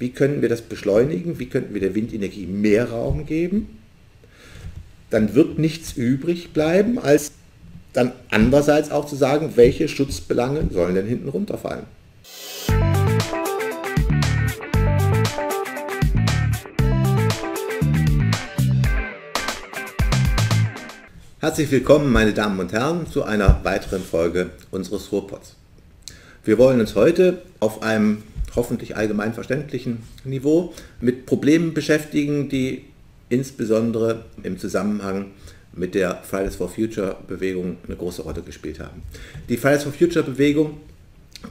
Wie können wir das beschleunigen? Wie könnten wir der Windenergie mehr Raum geben? Dann wird nichts übrig bleiben, als dann andererseits auch zu sagen, welche Schutzbelange sollen denn hinten runterfallen. Herzlich willkommen, meine Damen und Herren, zu einer weiteren Folge unseres Ruhrpots. Wir wollen uns heute auf einem hoffentlich allgemein verständlichen Niveau mit Problemen beschäftigen, die insbesondere im Zusammenhang mit der Fridays for Future Bewegung eine große Rolle gespielt haben. Die Fridays for Future Bewegung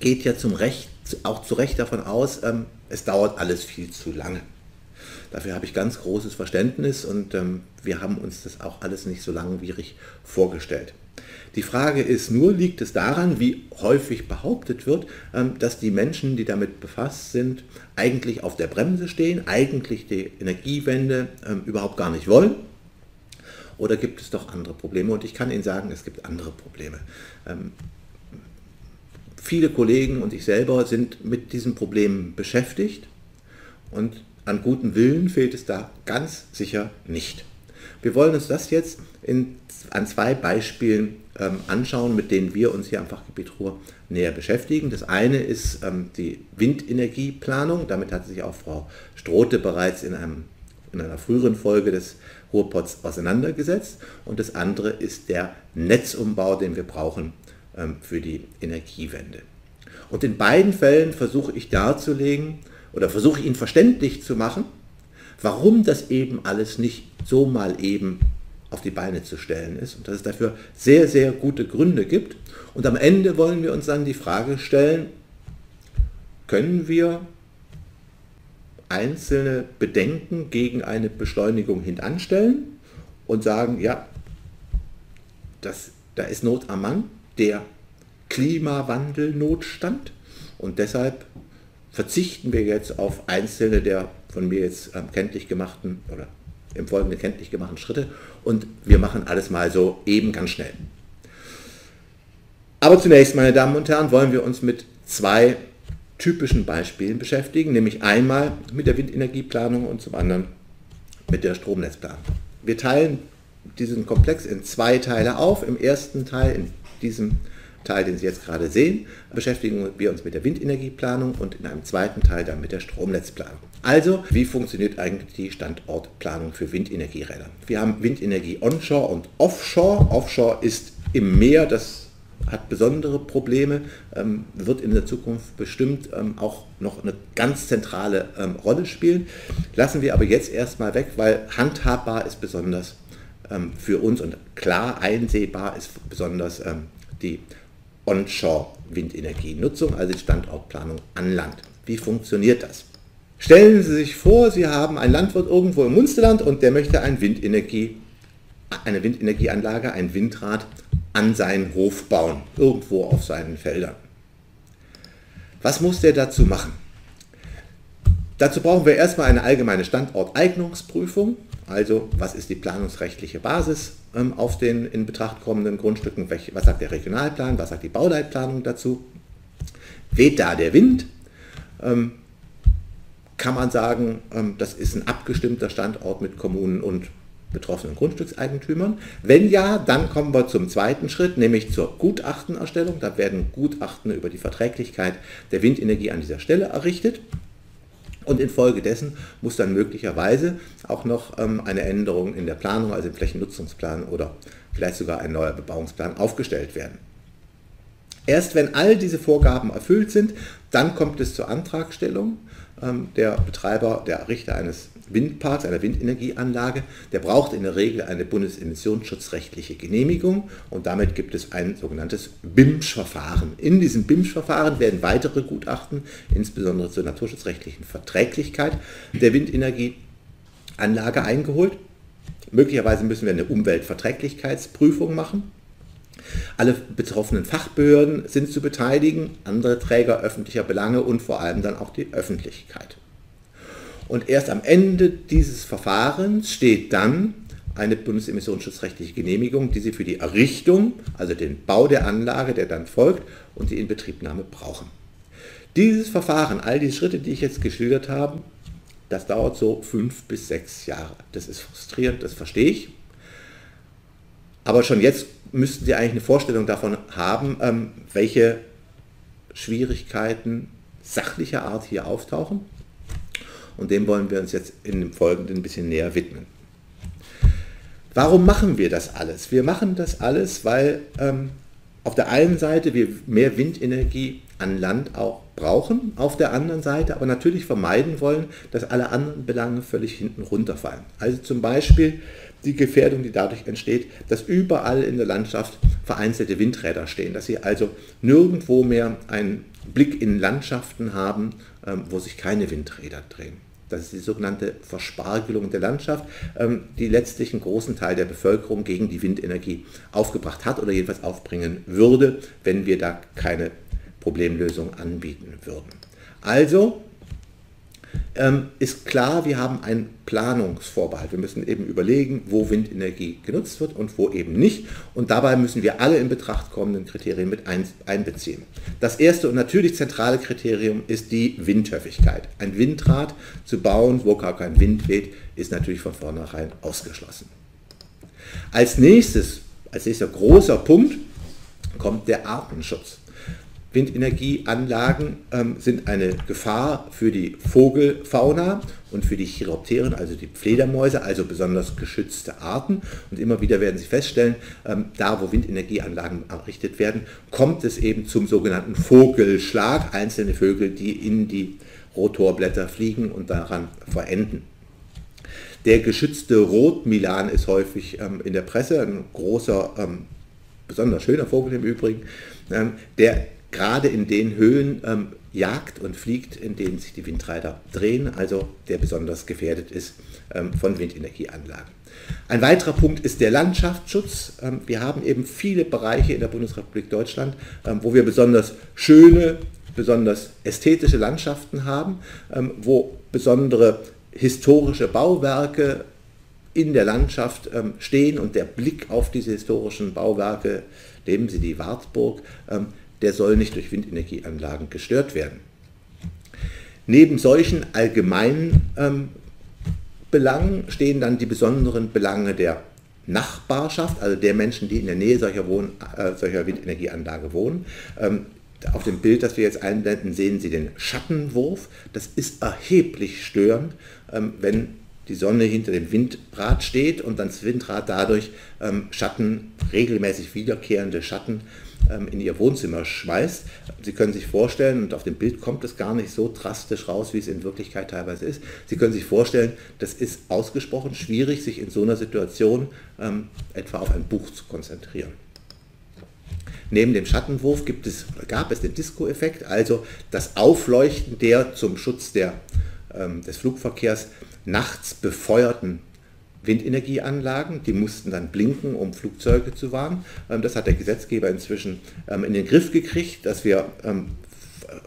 geht ja zum Recht, auch zu Recht davon aus, ähm, es dauert alles viel zu lange. Dafür habe ich ganz großes Verständnis und ähm, wir haben uns das auch alles nicht so langwierig vorgestellt. Die Frage ist nur, liegt es daran, wie häufig behauptet wird, ähm, dass die Menschen, die damit befasst sind, eigentlich auf der Bremse stehen, eigentlich die Energiewende ähm, überhaupt gar nicht wollen? Oder gibt es doch andere Probleme? Und ich kann Ihnen sagen, es gibt andere Probleme. Ähm, viele Kollegen und ich selber sind mit diesen Problemen beschäftigt und an gutem Willen fehlt es da ganz sicher nicht. Wir wollen uns das jetzt in, an zwei Beispielen ähm, anschauen, mit denen wir uns hier am Fachgebiet Ruhr näher beschäftigen. Das eine ist ähm, die Windenergieplanung. Damit hat sich auch Frau Strote bereits in, einem, in einer früheren Folge des Ruhrpots auseinandergesetzt. Und das andere ist der Netzumbau, den wir brauchen ähm, für die Energiewende. Und in beiden Fällen versuche ich darzulegen, oder versuche Ihnen verständlich zu machen, warum das eben alles nicht so mal eben auf die Beine zu stellen ist und dass es dafür sehr, sehr gute Gründe gibt. Und am Ende wollen wir uns dann die Frage stellen, können wir einzelne Bedenken gegen eine Beschleunigung hintanstellen und sagen, ja, das, da ist Not am Mann, der Klimawandelnotstand und deshalb verzichten wir jetzt auf einzelne der von mir jetzt ähm, kenntlich gemachten oder im Folgenden kenntlich gemachten Schritte und wir machen alles mal so eben ganz schnell. Aber zunächst, meine Damen und Herren, wollen wir uns mit zwei typischen Beispielen beschäftigen, nämlich einmal mit der Windenergieplanung und zum anderen mit der Stromnetzplanung. Wir teilen diesen Komplex in zwei Teile auf. Im ersten Teil, in diesem Teil, den Sie jetzt gerade sehen, beschäftigen wir uns mit der Windenergieplanung und in einem zweiten Teil dann mit der Stromnetzplanung. Also, wie funktioniert eigentlich die Standortplanung für Windenergieräder? Wir haben Windenergie onshore und offshore. Offshore ist im Meer, das hat besondere Probleme, ähm, wird in der Zukunft bestimmt ähm, auch noch eine ganz zentrale ähm, Rolle spielen. Lassen wir aber jetzt erstmal weg, weil handhabbar ist besonders ähm, für uns und klar einsehbar ist besonders ähm, die Onshore-Windenergienutzung, also die Standortplanung an Land. Wie funktioniert das? Stellen Sie sich vor, Sie haben einen Landwirt irgendwo im Munsterland und der möchte ein Windenergie, eine Windenergieanlage, ein Windrad an seinen Hof bauen, irgendwo auf seinen Feldern. Was muss der dazu machen? Dazu brauchen wir erstmal eine allgemeine Standorteignungsprüfung. Also was ist die planungsrechtliche Basis ähm, auf den in Betracht kommenden Grundstücken? Welche, was sagt der Regionalplan? Was sagt die Bauleitplanung dazu? Weht da der Wind? Ähm, kann man sagen, ähm, das ist ein abgestimmter Standort mit Kommunen und betroffenen Grundstückseigentümern? Wenn ja, dann kommen wir zum zweiten Schritt, nämlich zur Gutachtenerstellung. Da werden Gutachten über die Verträglichkeit der Windenergie an dieser Stelle errichtet. Und infolgedessen muss dann möglicherweise auch noch ähm, eine Änderung in der Planung, also im Flächennutzungsplan oder vielleicht sogar ein neuer Bebauungsplan aufgestellt werden. Erst wenn all diese Vorgaben erfüllt sind, dann kommt es zur Antragstellung. Ähm, der Betreiber, der Errichter eines Windparks, einer Windenergieanlage, der braucht in der Regel eine bundesemissionsschutzrechtliche Genehmigung und damit gibt es ein sogenanntes BIMSCH-Verfahren. In diesem BIMSCH-Verfahren werden weitere Gutachten, insbesondere zur naturschutzrechtlichen Verträglichkeit der Windenergieanlage eingeholt. Möglicherweise müssen wir eine Umweltverträglichkeitsprüfung machen. Alle betroffenen Fachbehörden sind zu beteiligen, andere Träger öffentlicher Belange und vor allem dann auch die Öffentlichkeit. Und erst am Ende dieses Verfahrens steht dann eine bundesemissionsschutzrechtliche Genehmigung, die Sie für die Errichtung, also den Bau der Anlage, der dann folgt, und die Inbetriebnahme brauchen. Dieses Verfahren, all die Schritte, die ich jetzt geschildert habe, das dauert so fünf bis sechs Jahre. Das ist frustrierend, das verstehe ich. Aber schon jetzt müssten Sie eigentlich eine Vorstellung davon haben, ähm, welche Schwierigkeiten sachlicher Art hier auftauchen. Und dem wollen wir uns jetzt in dem Folgenden ein bisschen näher widmen. Warum machen wir das alles? Wir machen das alles, weil ähm, auf der einen Seite wir mehr Windenergie an Land auch brauchen, auf der anderen Seite aber natürlich vermeiden wollen, dass alle anderen Belange völlig hinten runterfallen. Also zum Beispiel die Gefährdung, die dadurch entsteht, dass überall in der Landschaft vereinzelte Windräder stehen, dass sie also nirgendwo mehr einen Blick in Landschaften haben, ähm, wo sich keine Windräder drehen. Das ist die sogenannte Verspargelung der Landschaft, ähm, die letztlich einen großen Teil der Bevölkerung gegen die Windenergie aufgebracht hat oder jedenfalls aufbringen würde, wenn wir da keine Problemlösung anbieten würden. Also ähm, ist klar, wir haben einen Planungsvorbehalt. Wir müssen eben überlegen, wo Windenergie genutzt wird und wo eben nicht. Und dabei müssen wir alle in Betracht kommenden Kriterien mit einbeziehen. Das erste und natürlich zentrale Kriterium ist die Windhöfigkeit. Ein Windrad zu bauen, wo gar kein Wind weht, ist natürlich von vornherein ausgeschlossen. Als nächstes, als nächster großer Punkt kommt der Artenschutz. Windenergieanlagen ähm, sind eine Gefahr für die Vogelfauna und für die Chiropteren, also die Fledermäuse, also besonders geschützte Arten. Und immer wieder werden Sie feststellen, ähm, da wo Windenergieanlagen errichtet werden, kommt es eben zum sogenannten Vogelschlag, einzelne Vögel, die in die Rotorblätter fliegen und daran verenden. Der geschützte Rotmilan ist häufig ähm, in der Presse, ein großer, ähm, besonders schöner Vogel im Übrigen, ähm, der gerade in den Höhen ähm, jagt und fliegt, in denen sich die Windräder drehen, also der besonders gefährdet ist ähm, von Windenergieanlagen. Ein weiterer Punkt ist der Landschaftsschutz. Ähm, wir haben eben viele Bereiche in der Bundesrepublik Deutschland, ähm, wo wir besonders schöne, besonders ästhetische Landschaften haben, ähm, wo besondere historische Bauwerke in der Landschaft ähm, stehen und der Blick auf diese historischen Bauwerke, nehmen Sie die Wartburg, der soll nicht durch Windenergieanlagen gestört werden. Neben solchen allgemeinen ähm, Belangen stehen dann die besonderen Belange der Nachbarschaft, also der Menschen, die in der Nähe solcher, Wohn äh, solcher Windenergieanlage wohnen. Ähm, auf dem Bild, das wir jetzt einblenden, sehen Sie den Schattenwurf. Das ist erheblich störend, ähm, wenn die Sonne hinter dem Windrad steht und das Windrad dadurch ähm, Schatten, regelmäßig wiederkehrende Schatten in ihr Wohnzimmer schmeißt. Sie können sich vorstellen, und auf dem Bild kommt es gar nicht so drastisch raus, wie es in Wirklichkeit teilweise ist, Sie können sich vorstellen, das ist ausgesprochen schwierig, sich in so einer Situation ähm, etwa auf ein Buch zu konzentrieren. Neben dem Schattenwurf gibt es, gab es den Disco-Effekt, also das Aufleuchten der zum Schutz der, ähm, des Flugverkehrs nachts befeuerten Windenergieanlagen, die mussten dann blinken, um Flugzeuge zu warnen. Ähm, das hat der Gesetzgeber inzwischen ähm, in den Griff gekriegt, dass wir ähm,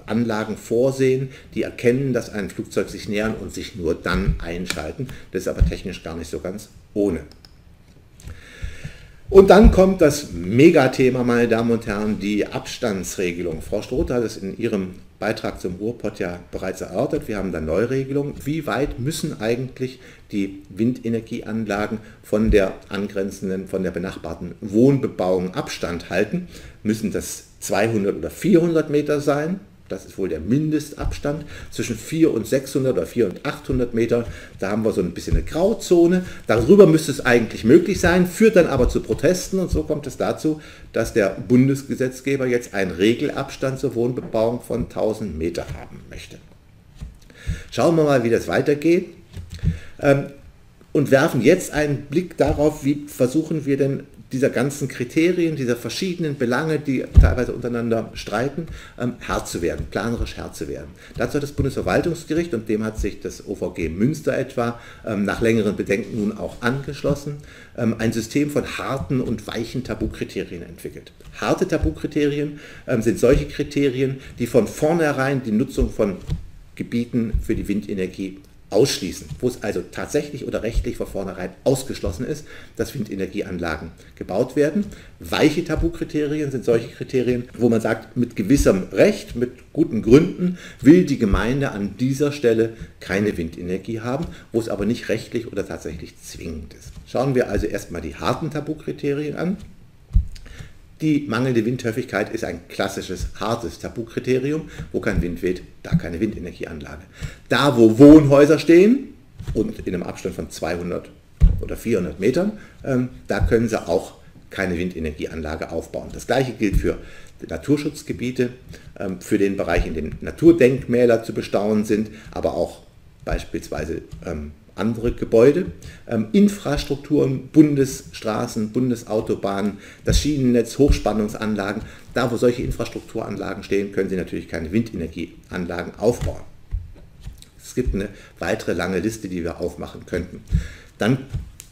Anlagen vorsehen, die erkennen, dass ein Flugzeug sich nähern und sich nur dann einschalten. Das ist aber technisch gar nicht so ganz ohne. Und dann kommt das Megathema, meine Damen und Herren, die Abstandsregelung. Frau Stroth hat es in ihrem Beitrag zum Ruhrpott ja bereits erörtert. Wir haben da Neuregelungen. Wie weit müssen eigentlich die Windenergieanlagen von der angrenzenden, von der benachbarten Wohnbebauung Abstand halten? Müssen das 200 oder 400 Meter sein? Das ist wohl der Mindestabstand, zwischen 400 und 600 oder 400 und 800 Meter, da haben wir so ein bisschen eine Grauzone. Darüber müsste es eigentlich möglich sein, führt dann aber zu Protesten und so kommt es dazu, dass der Bundesgesetzgeber jetzt einen Regelabstand zur Wohnbebauung von 1000 Meter haben möchte. Schauen wir mal, wie das weitergeht ähm, und werfen jetzt einen Blick darauf, wie versuchen wir denn dieser ganzen Kriterien, dieser verschiedenen Belange, die teilweise untereinander streiten, ähm, Herr zu werden, planerisch Herr zu werden. Dazu hat das Bundesverwaltungsgericht, und dem hat sich das OVG Münster etwa ähm, nach längeren Bedenken nun auch angeschlossen, ähm, ein System von harten und weichen Tabukriterien entwickelt. Harte Tabukriterien sind solche Kriterien, die von vornherein die Nutzung von Gebieten für die Windenergie ausschließen, wo es also tatsächlich oder rechtlich von vornherein ausgeschlossen ist, dass Windenergieanlagen gebaut werden. Weiche Tabukriterien sind solche Kriterien, wo man sagt, mit gewissem Recht, mit guten Gründen will die Gemeinde an dieser Stelle keine Windenergie haben, wo es aber nicht rechtlich oder tatsächlich zwingend ist. Schauen wir also erstmal die harten Tabukriterien an. Die mangelnde Windhäufigkeit ist ein klassisches hartes Tabukriterium. Wo kein Wind weht, da keine Windenergieanlage. Da, wo Wohnhäuser stehen und in einem Abstand von 200 oder 400 Metern, ähm, da können sie auch keine Windenergieanlage aufbauen. Das gleiche gilt für Naturschutzgebiete, ähm, für den Bereich, in dem Naturdenkmäler zu bestaunen sind, aber auch beispielsweise ähm, andere Gebäude, ähm, Infrastrukturen, Bundesstraßen, Bundesautobahnen, das Schienennetz, Hochspannungsanlagen. Da, wo solche Infrastrukturanlagen stehen, können Sie natürlich keine Windenergieanlagen aufbauen. Es gibt eine weitere lange Liste, die wir aufmachen könnten. Dann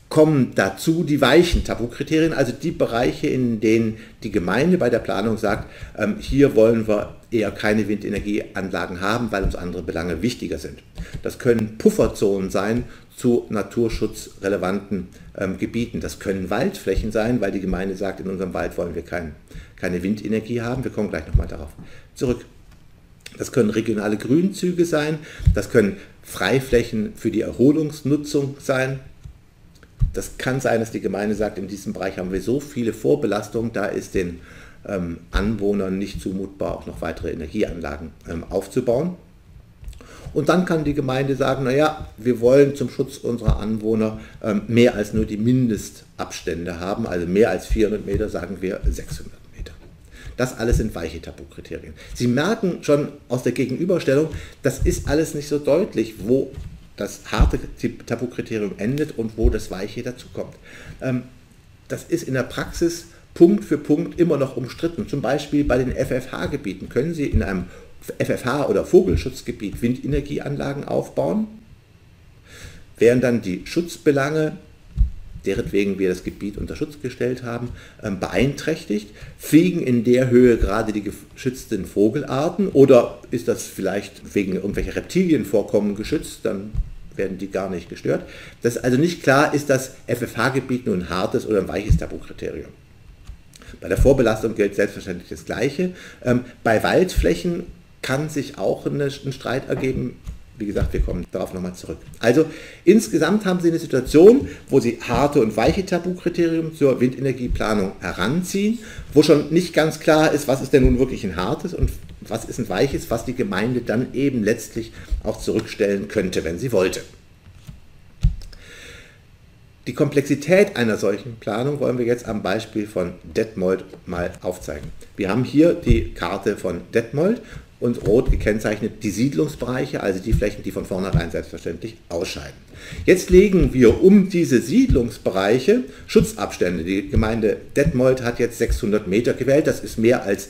kommen dazu die weichen Tabukriterien, also die Bereiche, in denen die Gemeinde bei der Planung sagt, ähm, hier wollen wir eher keine Windenergieanlagen haben, weil uns andere Belange wichtiger sind. Das können Pufferzonen sein zu naturschutzrelevanten ähm, Gebieten. Das können Waldflächen sein, weil die Gemeinde sagt, in unserem Wald wollen wir kein, keine Windenergie haben. Wir kommen gleich nochmal darauf zurück. Das können regionale Grünzüge sein, das können Freiflächen für die Erholungsnutzung sein, das kann sein, dass die Gemeinde sagt, in diesem Bereich haben wir so viele Vorbelastungen, da ist den ähm, Anwohnern nicht zumutbar, auch noch weitere Energieanlagen ähm, aufzubauen. Und dann kann die Gemeinde sagen, naja, wir wollen zum Schutz unserer Anwohner ähm, mehr als nur die Mindestabstände haben, also mehr als 400 Meter, sagen wir 600 Meter. Das alles sind weiche Tabukriterien. Sie merken schon aus der Gegenüberstellung, das ist alles nicht so deutlich, wo das harte Tabukriterium endet und wo das weiche dazukommt. Ähm, das ist in der Praxis Punkt für Punkt immer noch umstritten. Zum Beispiel bei den FFH-Gebieten können Sie in einem FFH- oder Vogelschutzgebiet Windenergieanlagen aufbauen, während dann die Schutzbelange, deretwegen wir das Gebiet unter Schutz gestellt haben, ähm, beeinträchtigt. Fliegen in der Höhe gerade die geschützten Vogelarten oder ist das vielleicht wegen irgendwelcher Reptilienvorkommen geschützt, dann werden die gar nicht gestört. Das ist also nicht klar, ist das FFH-Gebiet nun ein hartes oder ein weiches Tabukriterium. Bei der Vorbelastung gilt selbstverständlich das Gleiche. Ähm, bei Waldflächen kann sich auch ein Streit ergeben. Wie gesagt, wir kommen darauf nochmal zurück. Also insgesamt haben Sie eine Situation, wo Sie harte und weiche Tabukriterien zur Windenergieplanung heranziehen, wo schon nicht ganz klar ist, was ist denn nun wirklich ein hartes und was ist ein weiches, was die Gemeinde dann eben letztlich auch zurückstellen könnte, wenn sie wollte. Die Komplexität einer solchen Planung wollen wir jetzt am Beispiel von Detmold mal aufzeigen. Wir haben hier die Karte von Detmold und rot gekennzeichnet die Siedlungsbereiche, also die Flächen, die von vornherein selbstverständlich ausscheiden. Jetzt legen wir um diese Siedlungsbereiche Schutzabstände. Die Gemeinde Detmold hat jetzt 600 Meter gewählt, das ist mehr als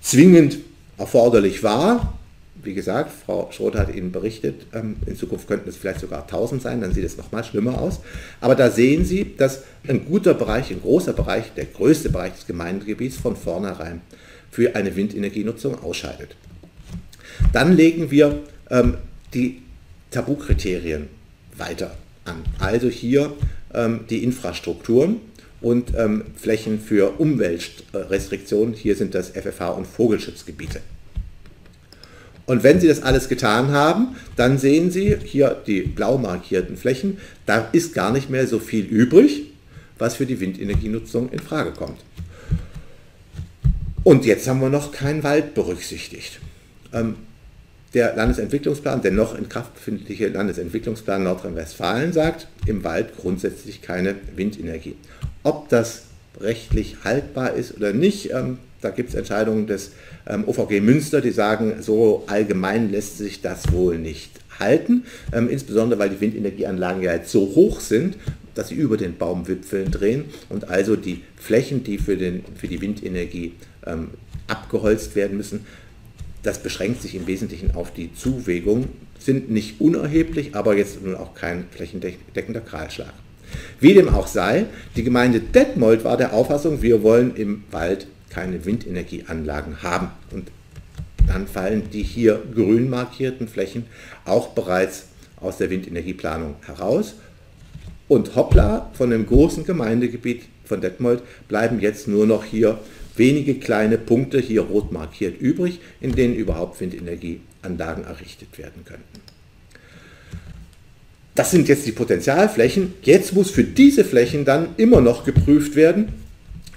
zwingend erforderlich war. Wie gesagt, Frau Schroth hat Ihnen berichtet, ähm, in Zukunft könnten es vielleicht sogar 1000 sein, dann sieht es noch mal schlimmer aus. Aber da sehen Sie, dass ein guter Bereich, ein großer Bereich, der größte Bereich des Gemeindegebiets von vornherein für eine Windenergienutzung ausscheidet. Dann legen wir ähm, die Tabukriterien weiter an. Also hier ähm, die Infrastrukturen und ähm, Flächen für Umweltrestriktionen. Hier sind das FFH und Vogelschutzgebiete. Und wenn Sie das alles getan haben, dann sehen Sie hier die blau markierten Flächen, da ist gar nicht mehr so viel übrig, was für die Windenergienutzung in Frage kommt. Und jetzt haben wir noch keinen Wald berücksichtigt. Ähm, der Landesentwicklungsplan, der noch in Kraft befindliche Landesentwicklungsplan Nordrhein-Westfalen sagt, im Wald grundsätzlich keine Windenergie. Ob das rechtlich haltbar ist oder nicht, ähm, da gibt es Entscheidungen des ähm, OVG Münster, die sagen, so allgemein lässt sich das wohl nicht halten, ähm, insbesondere weil die Windenergieanlagen ja jetzt so hoch sind, dass sie über den Baumwipfeln drehen und also die Flächen, die für, den, für die Windenergie ähm, abgeholzt werden müssen, das beschränkt sich im Wesentlichen auf die Zuwägung, sind nicht unerheblich, aber jetzt nun auch kein flächendeckender Kahlschlag. Wie dem auch sei, die Gemeinde Detmold war der Auffassung, wir wollen im Wald keine Windenergieanlagen haben. Und dann fallen die hier grün markierten Flächen auch bereits aus der Windenergieplanung heraus. Und hoppla, von dem großen Gemeindegebiet von Detmold bleiben jetzt nur noch hier wenige kleine Punkte, hier rot markiert, übrig, in denen überhaupt Windenergieanlagen errichtet werden könnten. Das sind jetzt die Potenzialflächen. Jetzt muss für diese Flächen dann immer noch geprüft werden,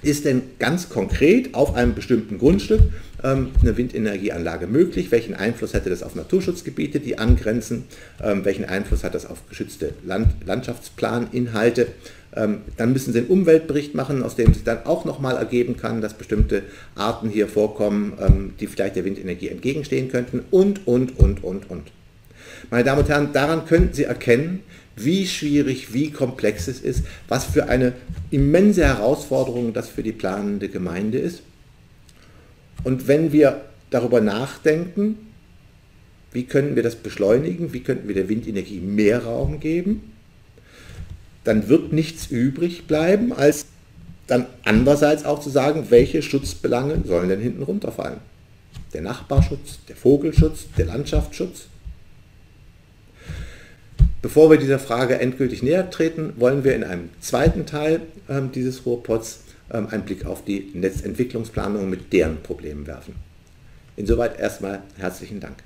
ist denn ganz konkret auf einem bestimmten Grundstück eine Windenergieanlage möglich? Welchen Einfluss hätte das auf Naturschutzgebiete, die angrenzen? Ähm, welchen Einfluss hat das auf geschützte Land Landschaftsplaninhalte? Ähm, dann müssen Sie einen Umweltbericht machen, aus dem sich dann auch nochmal ergeben kann, dass bestimmte Arten hier vorkommen, die vielleicht der Windenergie entgegenstehen könnten und, und, und, und, und. Meine Damen und Herren, daran könnten Sie erkennen, wie schwierig, wie komplex es ist, was für eine immense Herausforderung das für die planende Gemeinde ist. Und wenn wir darüber nachdenken, wie können wir das beschleunigen, wie könnten wir der Windenergie mehr Raum geben, dann wird nichts übrig bleiben, als dann andererseits auch zu sagen, welche Schutzbelange sollen denn hinten runterfallen. Der Nachbarschutz, der Vogelschutz, der Landschaftsschutz. Bevor wir dieser Frage endgültig näher treten, wollen wir in einem zweiten Teil äh, dieses Ruhrpots einen Blick auf die Netzentwicklungsplanung mit deren Problemen werfen. Insoweit erstmal herzlichen Dank.